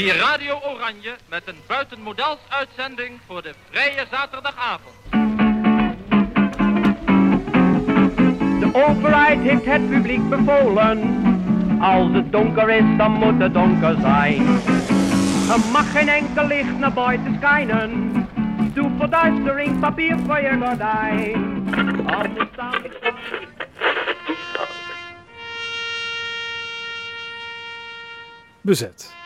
Hier Radio Oranje met een buitenmodels uitzending voor de vrije zaterdagavond. De overheid heeft het publiek bevolen. Als het donker is, dan moet het donker zijn. Er mag geen enkel licht naar buiten schijnen. Doe verduistering, papier voor je gordijn. Anders staan... Bezet.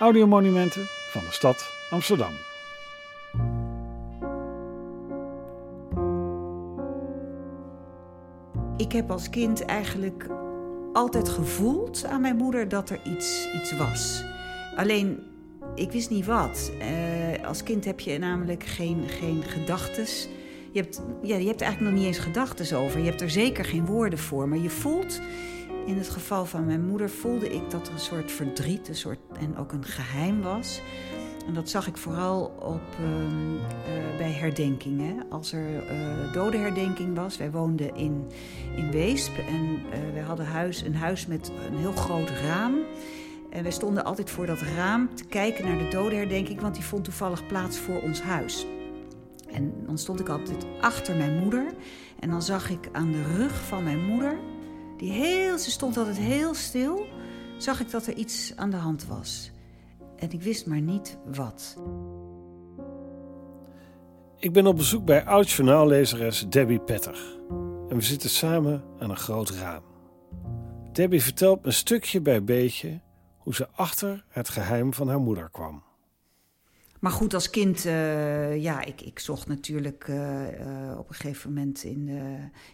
Audiomonumenten van de stad Amsterdam. Ik heb als kind eigenlijk altijd gevoeld aan mijn moeder dat er iets, iets was. Alleen, ik wist niet wat. Eh, als kind heb je namelijk geen, geen gedachtes. Je hebt, ja, je hebt eigenlijk nog niet eens gedachtes over. Je hebt er zeker geen woorden voor. Maar je voelt, in het geval van mijn moeder, voelde ik dat er een soort verdriet een soort, en ook een geheim was. En dat zag ik vooral op, ehm, eh, bij herdenkingen. Als er uh, dodenherdenking was. Wij woonden in, in Weesp en uh, wij hadden huis, een huis met een heel groot raam. En wij stonden altijd voor dat raam te kijken naar de dodenherdenking, want die vond toevallig plaats voor ons huis. En dan stond ik altijd achter mijn moeder. En dan zag ik aan de rug van mijn moeder, die heel, ze stond altijd heel stil, zag ik dat er iets aan de hand was. En ik wist maar niet wat. Ik ben op bezoek bij oud-journaallezeres Debbie Petter. En we zitten samen aan een groot raam. Debbie vertelt me stukje bij beetje hoe ze achter het geheim van haar moeder kwam. Maar goed, als kind, uh, ja, ik, ik zocht natuurlijk uh, uh, op een gegeven moment in,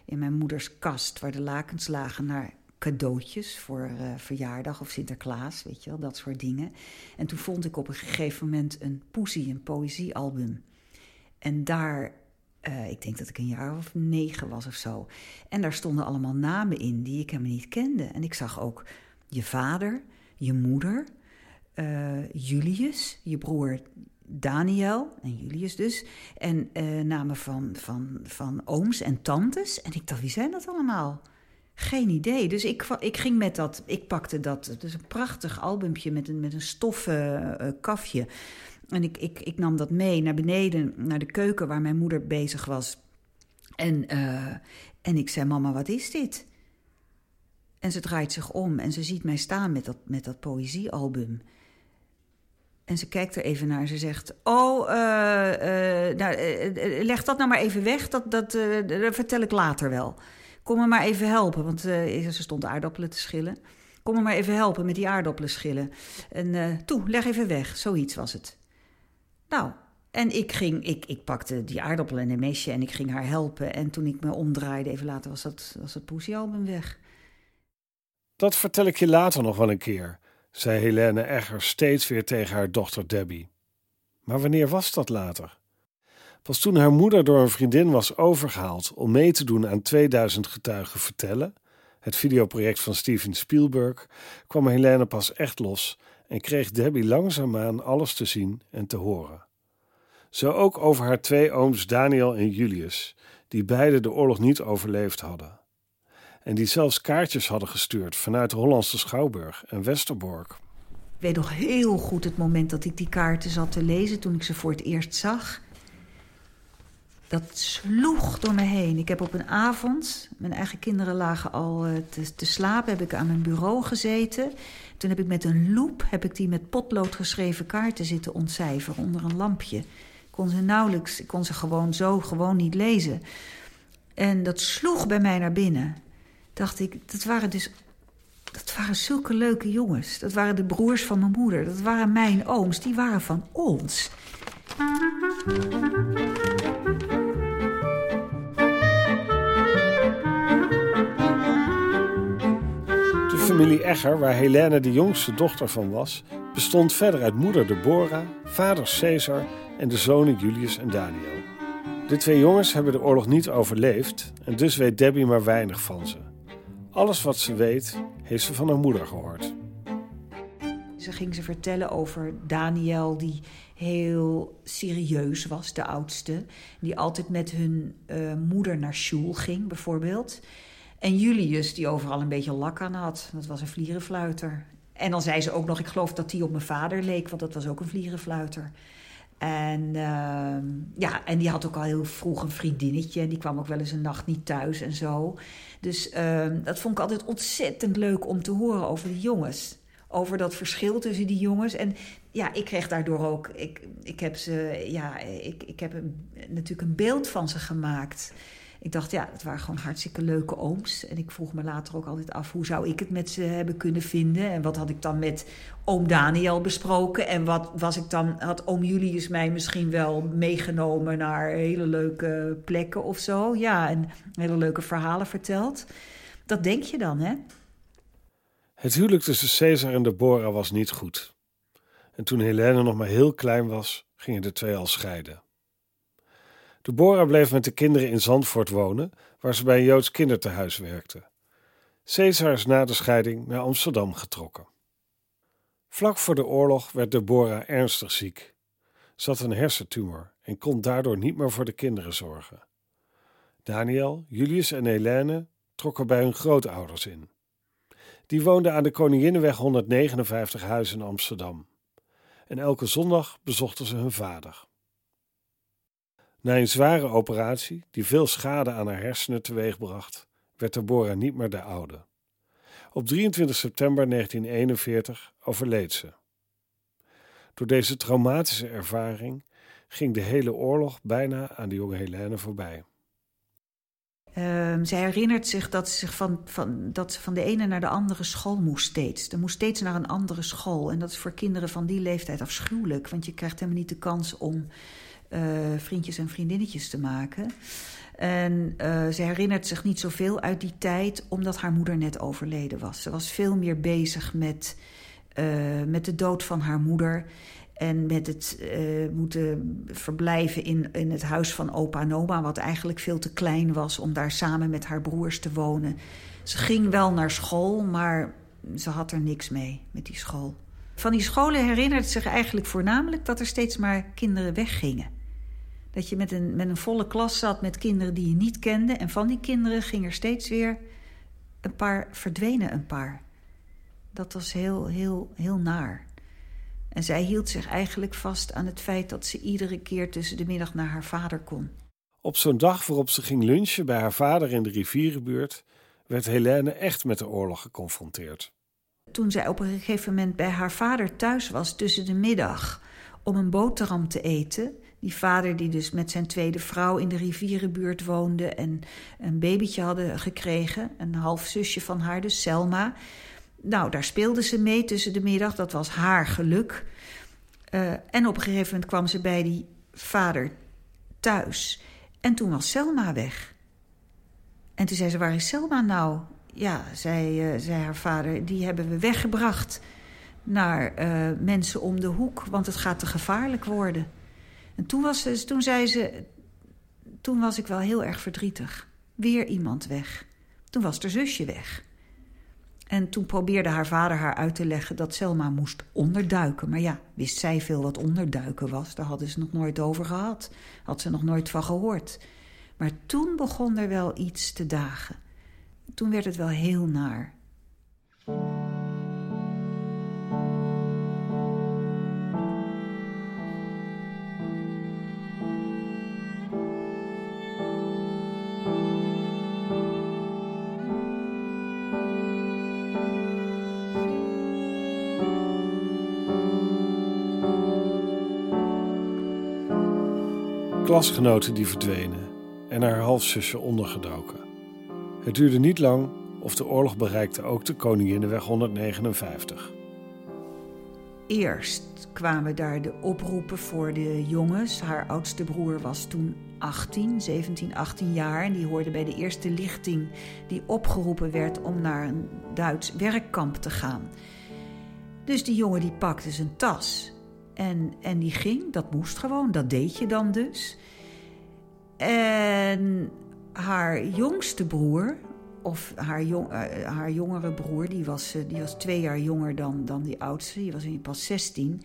in mijn moeders kast, waar de lakens lagen, naar cadeautjes voor verjaardag of Sinterklaas, weet je wel, dat soort dingen. En toen vond ik op een gegeven moment een poesie, een poëziealbum. En daar, ik denk dat ik een jaar of negen was of zo. En daar stonden allemaal namen in die ik helemaal niet kende. En ik zag ook je vader, je moeder, Julius, je broer Daniel en Julius dus. En uh, namen van, van, van ooms en tantes. En ik dacht, wie zijn dat allemaal? Geen idee. Dus ik, ik ging met dat, ik pakte dat, is een prachtig albumpje met een, met een stoffen uh, kafje. En ik, ik, ik nam dat mee naar beneden, naar de keuken waar mijn moeder bezig was. En, uh, en ik zei, mama, wat is dit? En ze draait zich om en ze ziet mij staan met dat, met dat poëziealbum. En ze kijkt er even naar. Ze zegt: Oh, uh, uh, nou, uh, leg dat nou maar even weg. Dat, dat, dat vertel ik later wel. Kom me maar even helpen. Want ze stond aardappelen te schillen. Kom me maar even helpen met die aardappelen schillen. En toe, leg even weg. Zoiets was het. Nou, en ik ging, ik, ik pakte die aardappelen en een mesje en ik ging haar helpen. En toen ik me omdraaide, even later, was dat, was het poesiealbum weg. Dat vertel ik je later nog wel een keer zei Helene Egger steeds weer tegen haar dochter Debbie. Maar wanneer was dat later? Pas toen haar moeder door een vriendin was overgehaald om mee te doen aan 2000 getuigen vertellen, het videoproject van Steven Spielberg, kwam Helene pas echt los en kreeg Debbie langzaamaan alles te zien en te horen. Zo ook over haar twee ooms Daniel en Julius, die beide de oorlog niet overleefd hadden en die zelfs kaartjes hadden gestuurd vanuit Hollandse Schouwburg en Westerbork. Ik weet nog heel goed het moment dat ik die kaarten zat te lezen toen ik ze voor het eerst zag. Dat sloeg door me heen. Ik heb op een avond, mijn eigen kinderen lagen al eh, te, te slapen, heb ik aan mijn bureau gezeten. Toen heb ik met een loep, heb ik die met potlood geschreven kaarten zitten ontcijferen onder een lampje. Ik kon ze nauwelijks, ik kon ze gewoon zo gewoon niet lezen. En dat sloeg bij mij naar binnen dacht ik, dat waren dus dat waren zulke leuke jongens. Dat waren de broers van mijn moeder. Dat waren mijn ooms. Die waren van ons. De familie Egger, waar Helene de jongste dochter van was, bestond verder uit moeder Deborah, vader Caesar en de zonen Julius en Daniel. De twee jongens hebben de oorlog niet overleefd en dus weet Debbie maar weinig van ze. Alles wat ze weet, heeft ze van haar moeder gehoord. Ze ging ze vertellen over Daniel, die heel serieus was, de oudste. Die altijd met hun uh, moeder naar school ging, bijvoorbeeld. En Julius, die overal een beetje lak aan had. Dat was een vlierenfluiter. En dan zei ze ook nog, ik geloof dat die op mijn vader leek, want dat was ook een vlierenfluiter. En, ehm, ja, en die had ook al heel vroeg een vriendinnetje. En die kwam ook wel eens een nacht niet thuis en zo. Dus ehm, dat vond ik altijd ontzettend leuk om te horen over de jongens. Over dat verschil tussen die jongens. En ja, ik kreeg daardoor ook. Ik, ik heb, ze, ja, ik, ik heb natuurlijk een beeld van ze gemaakt ik dacht, ja, het waren gewoon hartstikke leuke ooms. En ik vroeg me later ook altijd af, hoe zou ik het met ze hebben kunnen vinden? En wat had ik dan met oom Daniel besproken? En wat was ik dan, had oom Julius mij misschien wel meegenomen naar hele leuke plekken of zo? Ja, en hele leuke verhalen verteld. Dat denk je dan, hè? Het huwelijk tussen Caesar en Deborah was niet goed. En toen Helene nog maar heel klein was, gingen de twee al scheiden. Deborah bleef met de kinderen in Zandvoort wonen, waar ze bij een Joods kindertehuis werkte. Caesar is na de scheiding naar Amsterdam getrokken. Vlak voor de oorlog werd Deborah ernstig ziek. Ze had een hersentumor en kon daardoor niet meer voor de kinderen zorgen. Daniel, Julius en Helene trokken bij hun grootouders in. Die woonden aan de Koninginnenweg 159 huis in Amsterdam. En elke zondag bezochten ze hun vader. Na een zware operatie, die veel schade aan haar hersenen teweegbracht, werd Deborah niet meer de oude. Op 23 september 1941 overleed ze. Door deze traumatische ervaring ging de hele oorlog bijna aan de jonge Helene voorbij. Um, zij herinnert zich dat ze, zich van, van, dat ze van de ene naar de andere school moest steeds. Er moest steeds naar een andere school. En dat is voor kinderen van die leeftijd afschuwelijk. Want je krijgt helemaal niet de kans om uh, vriendjes en vriendinnetjes te maken. En uh, ze herinnert zich niet zoveel uit die tijd, omdat haar moeder net overleden was. Ze was veel meer bezig met, uh, met de dood van haar moeder. En met het moeten verblijven in, in het huis van opa en oma, wat eigenlijk veel te klein was om daar samen met haar broers te wonen. Ze ging wel naar school, maar ze had er niks mee met die school. Van die scholen herinnert zich eigenlijk voornamelijk dat er steeds maar kinderen weggingen. Dat je met een, met een volle klas zat met kinderen die je niet kende. En van die kinderen ging er steeds weer een paar, verdwenen een paar. Dat was heel, heel, heel naar. En zij hield zich eigenlijk vast aan het feit dat ze iedere keer tussen de middag naar haar vader kon. Op zo'n dag waarop ze ging lunchen bij haar vader in de rivierenbuurt, werd Helene echt met de oorlog geconfronteerd. Toen zij op een gegeven moment bij haar vader thuis was tussen de middag om een boterham te eten, die vader die dus met zijn tweede vrouw in de rivierenbuurt woonde en een babytje hadden gekregen, een half zusje van haar, dus Selma. Nou, daar speelde ze mee tussen de middag, dat was haar geluk. Uh, en op een gegeven moment kwam ze bij die vader thuis. En toen was Selma weg. En toen zei ze, waar is Selma nou? Ja, zei, uh, zei haar vader, die hebben we weggebracht naar uh, mensen om de hoek, want het gaat te gevaarlijk worden. En toen, was ze, toen zei ze, toen was ik wel heel erg verdrietig. Weer iemand weg. Toen was haar zusje weg. En toen probeerde haar vader haar uit te leggen dat Selma moest onderduiken. Maar ja, wist zij veel wat onderduiken was? Daar hadden ze nog nooit over gehad. Had ze nog nooit van gehoord. Maar toen begon er wel iets te dagen. Toen werd het wel heel naar. Klasgenoten die verdwenen en haar halfzusje ondergedoken. Het duurde niet lang of de oorlog bereikte ook de Koninginnenweg 159. Eerst kwamen daar de oproepen voor de jongens. Haar oudste broer was toen 18, 17, 18 jaar. En die hoorde bij de eerste lichting die opgeroepen werd om naar een Duits werkkamp te gaan. Dus die jongen die pakte zijn tas en, en die ging, dat moest gewoon, dat deed je dan dus. En haar jongste broer, of haar, jong, uh, haar jongere broer, die was, uh, die was twee jaar jonger dan, dan die oudste, die was pas 16.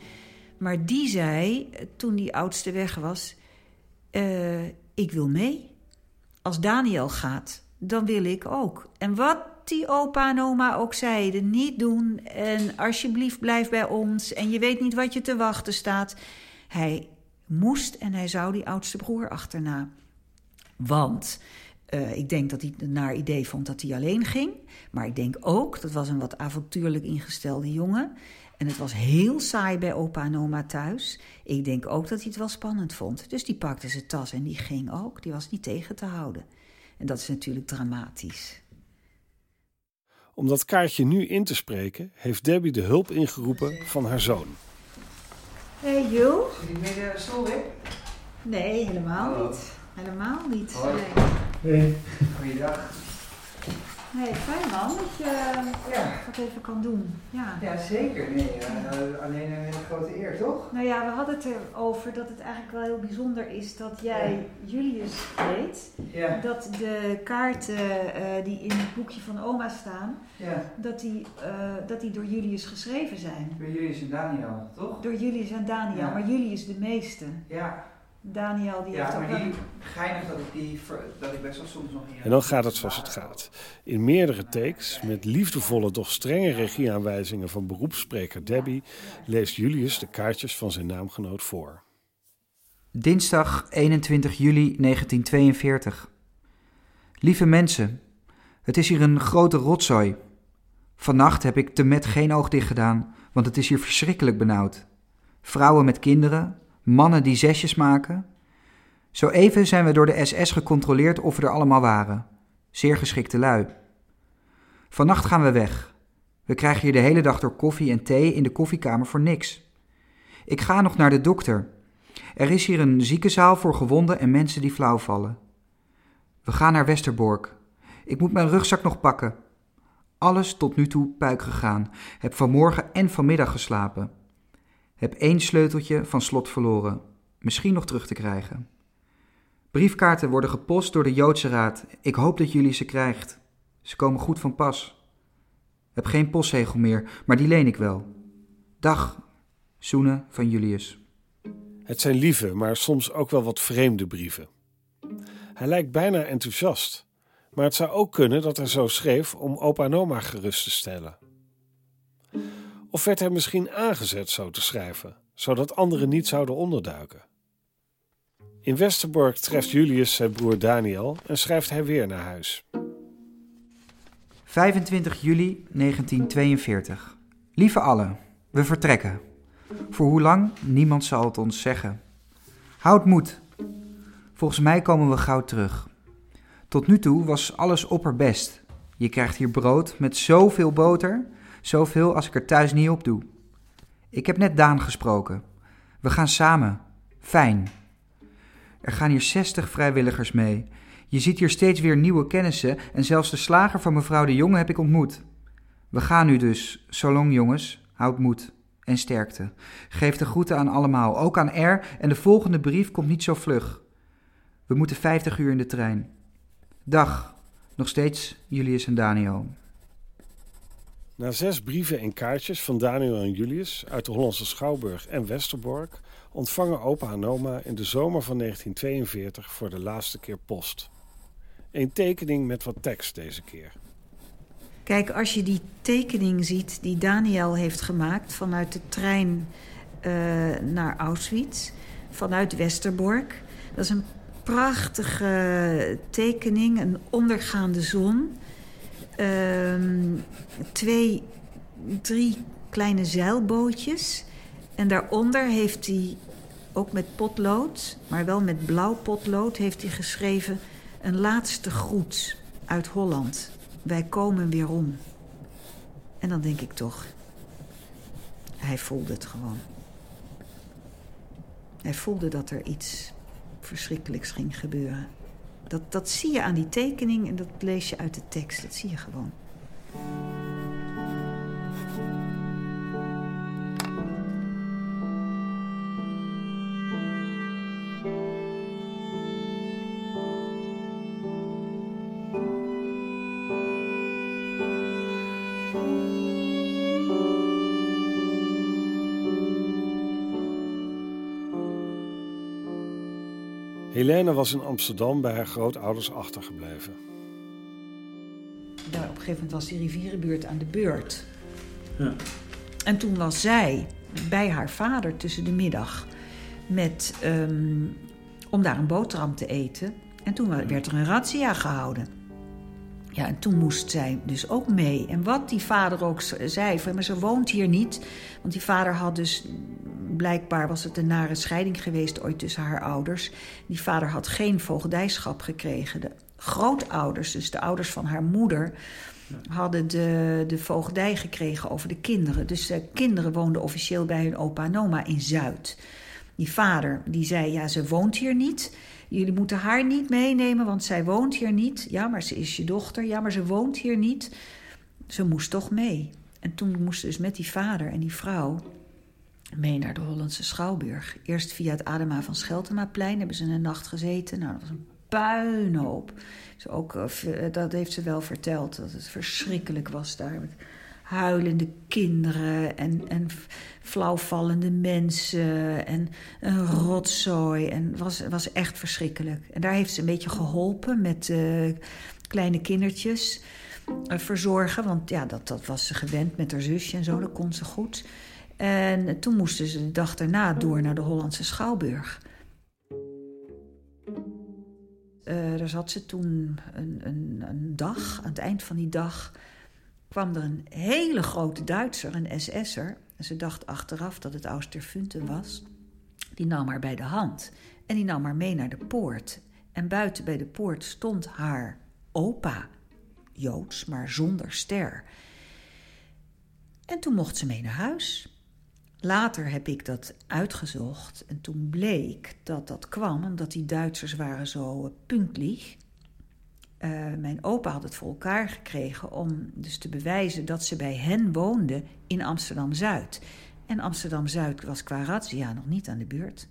Maar die zei, toen die oudste weg was: Ik wil mee. Als Daniel gaat, dan wil ik ook. En wat die opa en oma ook zeiden. Niet doen en alsjeblieft blijf bij ons en je weet niet wat je te wachten staat. Hij moest en hij zou die oudste broer achterna. Want uh, ik denk dat hij het naar idee vond dat hij alleen ging. Maar ik denk ook, dat was een wat avontuurlijk ingestelde jongen. En het was heel saai bij opa en oma thuis. Ik denk ook dat hij het wel spannend vond. Dus die pakte zijn tas en die ging ook. Die was niet tegen te houden. En dat is natuurlijk dramatisch. Om dat kaartje nu in te spreken, heeft Debbie de hulp ingeroepen van haar zoon. Hey Jo. Zit je midden stoel in? Nee, helemaal niet. Helemaal niet. Hoi. Nee. Nee. Goeiedag. Nee, fijn man dat je Ja. dat even kan doen. Ja. Ja, zeker. Nee, eh, alleen een hele grote eer, toch? Nou ja, we hadden het erover dat het eigenlijk wel heel bijzonder is dat jij Julius heet. Ja. Dat de kaarten eh, die in het boekje van oma staan, Ja. dat die, eh, dat die door Julius geschreven zijn. Jullie is een Daniel, toch? Door Julius en Daniel, maar Julius de meeste. Ja. Daniel die heeft Ja, ook maar wel... die geinig dat ik die ver- dat ik best wel soms nog. En dan gaat het zoals het gaat. In meerdere takes, met liefdevolle, doch strenge regieaanwijzingen van beroepsspreker Debbie, leest Julius de kaartjes van zijn naamgenoot voor. Dinsdag 21 juli 1942. Lieve mensen, het is hier een grote rotzooi. Vannacht heb ik te met geen oog dicht gedaan, want het is hier verschrikkelijk benauwd. Vrouwen met kinderen, mannen die zesjes maken. Zo even zijn we door de SS gecontroleerd of we er allemaal waren. Zeer geschikte lui. Vannacht gaan we weg. We krijgen hier de hele dag door koffie en thee in de koffiekamer voor niks. Ik ga nog naar de dokter. Er is hier een ziekenzaal voor gewonden en mensen die flauw vallen. We gaan naar Westerbork. Ik moet mijn rugzak nog pakken. Alles tot nu toe puik gegaan. Heb vanmorgen en vanmiddag geslapen. Heb één sleuteltje van slot verloren. Misschien nog terug te krijgen. Briefkaarten worden gepost door de Joodse Raad. Ik hoop dat jullie ze krijgt. Ze komen goed van pas. Heb geen postzegel meer, maar die leen ik wel. Dag, zoenen van Julius. Het zijn lieve, maar soms ook wel wat vreemde brieven. Hij lijkt bijna enthousiast, maar het zou ook kunnen dat hij zo schreef om opa en oma gerust te stellen. Of werd hij misschien aangezet zo te schrijven, zodat anderen niet zouden onderduiken? In Westerbork treft Julius zijn broer Daniel en schrijft hij weer naar huis. 25 juli 1942. Lieve allen, we vertrekken. Voor hoe lang? Niemand zal het ons zeggen. Houd moed. Volgens mij komen we gauw terug. Tot nu toe was alles opperbest. Je krijgt hier brood met zoveel boter, zoveel als ik er thuis niet op doe. Ik heb net Daan gesproken. We gaan samen. Fijn. Er gaan hier 60 vrijwilligers mee. Je ziet hier steeds weer nieuwe kennissen en zelfs de slager van mevrouw de Jonge heb ik ontmoet. We gaan nu dus. Zolang jongens, houd moed en sterkte. Geef de groeten aan allemaal, ook aan R en de volgende brief komt niet zo vlug. We moeten 50 uur in de trein. Dag, nog steeds Julius en Daniel. Na zes brieven en kaartjes van Daniel en Julius uit de Hollandse Schouwburg en Westerbork ontvangen opa en oma in de zomer van 1942 voor de laatste keer post. Een tekening met wat tekst deze keer. Kijk, als je die tekening ziet die Daniel heeft gemaakt vanuit de trein eh, naar Auschwitz, vanuit Westerbork. Dat is een prachtige tekening, een ondergaande zon. Ehm, twee, drie kleine zeilbootjes. En daaronder heeft hij, ook met potlood, maar wel met blauw potlood, heeft hij geschreven... een laatste groet uit Holland. Wij komen weer om. En dan denk ik toch, hij voelde het gewoon. Hij voelde dat er iets verschrikkelijks ging gebeuren. Dat, dat zie je aan die tekening en dat lees je uit de tekst. Dat zie je gewoon. Helene was in Amsterdam bij haar grootouders achtergebleven. Daar op een gegeven moment was die rivierenbuurt aan de beurt. Ja. En toen was zij bij haar vader tussen de middag met, ehm, om daar een boterham te eten. En toen werd er een razzia gehouden. Ja, en toen moest zij dus ook mee. En wat die vader ook zei, van, maar ze woont hier niet. Want die vader had dus, blijkbaar was het een nare scheiding geweest ooit tussen haar ouders. Die vader had geen voogdijschap gekregen. De grootouders, dus de ouders van haar moeder, hadden de, de voogdij gekregen over de kinderen. Dus de kinderen woonden officieel bij hun opa en oma in Zuid. Die vader die zei, ja, ze woont hier niet. Jullie moeten haar niet meenemen, want zij woont hier niet. Ja, maar ze is je dochter. Ja, maar ze woont hier niet. Ze moest toch mee. En toen moest ze dus met die vader en die vrouw mee naar de Hollandse Schouwburg. Eerst via het Adema van Scheltemaplein hebben ze een nacht gezeten. Nou, dat was een puinhoop. Ze ook, eh, eh, dat heeft ze wel verteld, dat het verschrikkelijk was daar. Met huilende kinderen en, en flauwvallende mensen en een rotzooi. En het was, was echt verschrikkelijk. En daar heeft ze een beetje geholpen met eh, kleine kindertjes verzorgen. Want ja, dat, dat was ze gewend met haar zusje en zo, dat kon ze goed. En toen moesten ze de dag daarna door naar de Hollandse Schouwburg. Eh, daar zat ze toen een, een, een dag. Aan het eind van die dag kwam er een hele grote Duitser, een SS'er. Ze dacht achteraf dat het Austerfunten was. Die nam haar bij de hand en die nam haar mee naar de poort. En buiten bij de poort stond haar opa, Joods, maar zonder ster. En toen mocht ze mee naar huis. Later heb ik dat uitgezocht en toen bleek dat dat kwam omdat die Duitsers waren zo eh, puntlich. Eh, mijn opa had het voor elkaar gekregen om dus te bewijzen dat ze bij hen woonde in Amsterdam-Zuid. En Amsterdam-Zuid was qua razzia nog niet aan de beurt.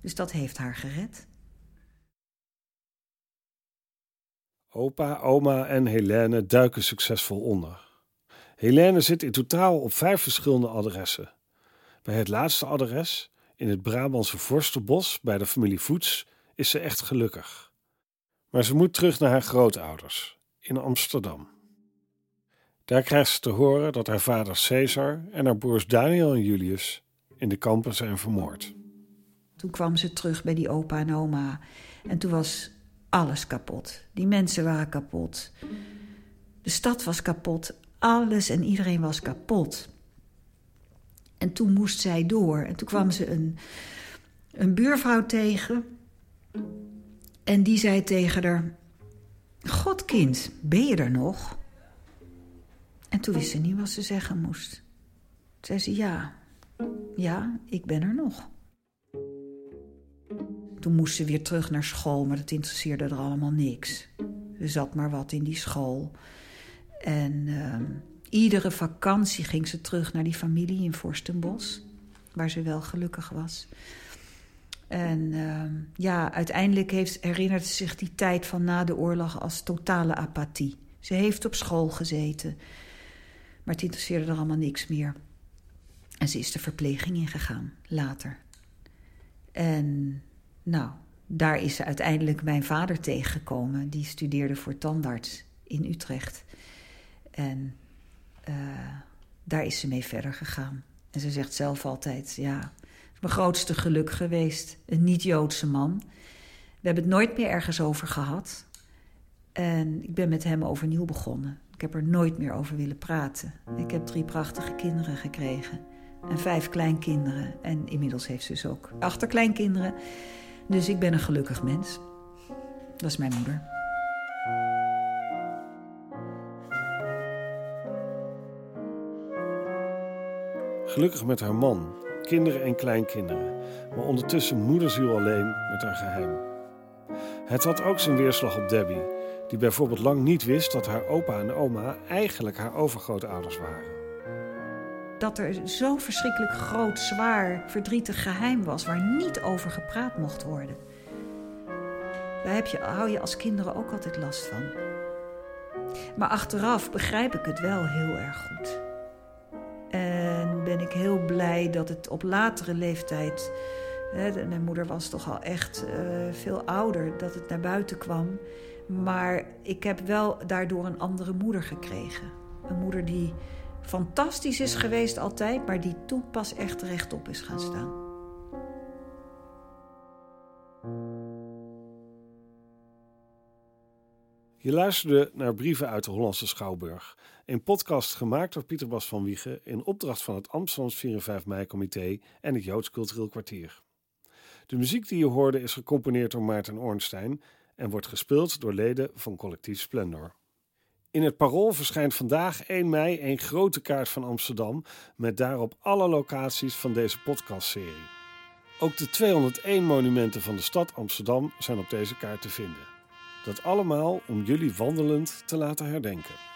Dus dat heeft haar gered. Opa, oma en Helene duiken succesvol onder. Helene zit in totaal op vijf verschillende adressen. Bij het laatste adres, in het Brabantse Vorstenbos bij de familie Voets, is ze echt gelukkig. Maar ze moet terug naar haar grootouders, in Amsterdam. Daar krijgt ze te horen dat haar vader Caesar en haar broers Daniel en Julius in de kampen zijn vermoord. Toen kwam ze terug bij die opa en oma. En toen was alles kapot. Die mensen waren kapot. De stad was kapot. Alles en iedereen was kapot. En toen moest zij door. En toen kwam ze een, een buurvrouw tegen. En die zei tegen haar: God, kind, ben je er nog? En toen wist ze niet wat ze zeggen moest. Toen zei ze: Ja, ja, ik ben er nog. Toen moest ze weer terug naar school, maar dat interesseerde er allemaal niks. Ze zat maar wat in die school. En ehm, iedere vakantie ging ze terug naar die familie in Vorstenbos, waar ze wel gelukkig was. En ehm, ja, uiteindelijk heeft, herinnert ze zich die tijd van na de oorlog als totale apathie. Ze heeft op school gezeten, maar het interesseerde er allemaal niks meer. En ze is de verpleging ingegaan, later. En nou, daar is ze uiteindelijk mijn vader tegengekomen. Die studeerde voor tandarts in Utrecht. En eh, daar is ze mee verder gegaan. En ze zegt zelf altijd, ja, mijn grootste geluk geweest. Een niet-Joodse man. We hebben het nooit meer ergens over gehad. En ik ben met hem overnieuw begonnen. Ik heb er nooit meer over willen praten. Ik heb drie prachtige kinderen gekregen. En vijf kleinkinderen. En inmiddels heeft ze dus ook achterkleinkinderen. Dus ik ben een gelukkig mens. Dat is mijn moeder. Gelukkig met haar man, kinderen en kleinkinderen, maar ondertussen moederziel alleen met haar geheim. Het had ook zijn weerslag op Debbie, die bijvoorbeeld lang niet wist dat haar opa en oma eigenlijk haar overgrootouders waren. Dat er zo'n verschrikkelijk groot, zwaar, verdrietig geheim was waar niet over gepraat mocht worden. Daar heb je, hou je als kinderen ook altijd last van. Maar achteraf begrijp ik het wel heel erg goed. En ben ik heel blij dat het op latere leeftijd. Hè, mijn moeder was toch al echt uh, veel ouder, dat het naar buiten kwam. Maar ik heb wel daardoor een andere moeder gekregen. Een moeder die fantastisch is geweest altijd, maar die toen pas echt rechtop is gaan staan. Je luisterde naar Brieven uit de Hollandse Schouwburg. Een podcast gemaakt door Pieter Bas van Wiegen in opdracht van het Amsterdams 4 en 5 mei-comité en het Joods Cultureel Kwartier. De muziek die je hoorde is gecomponeerd door Maarten Ornstein en wordt gespeeld door leden van Collectief Splendor. In het Parool verschijnt vandaag 1 mei een grote kaart van Amsterdam met daarop alle locaties van deze podcastserie. Ook de 201 monumenten van de stad Amsterdam zijn op deze kaart te vinden. Dat allemaal om jullie wandelend te laten herdenken.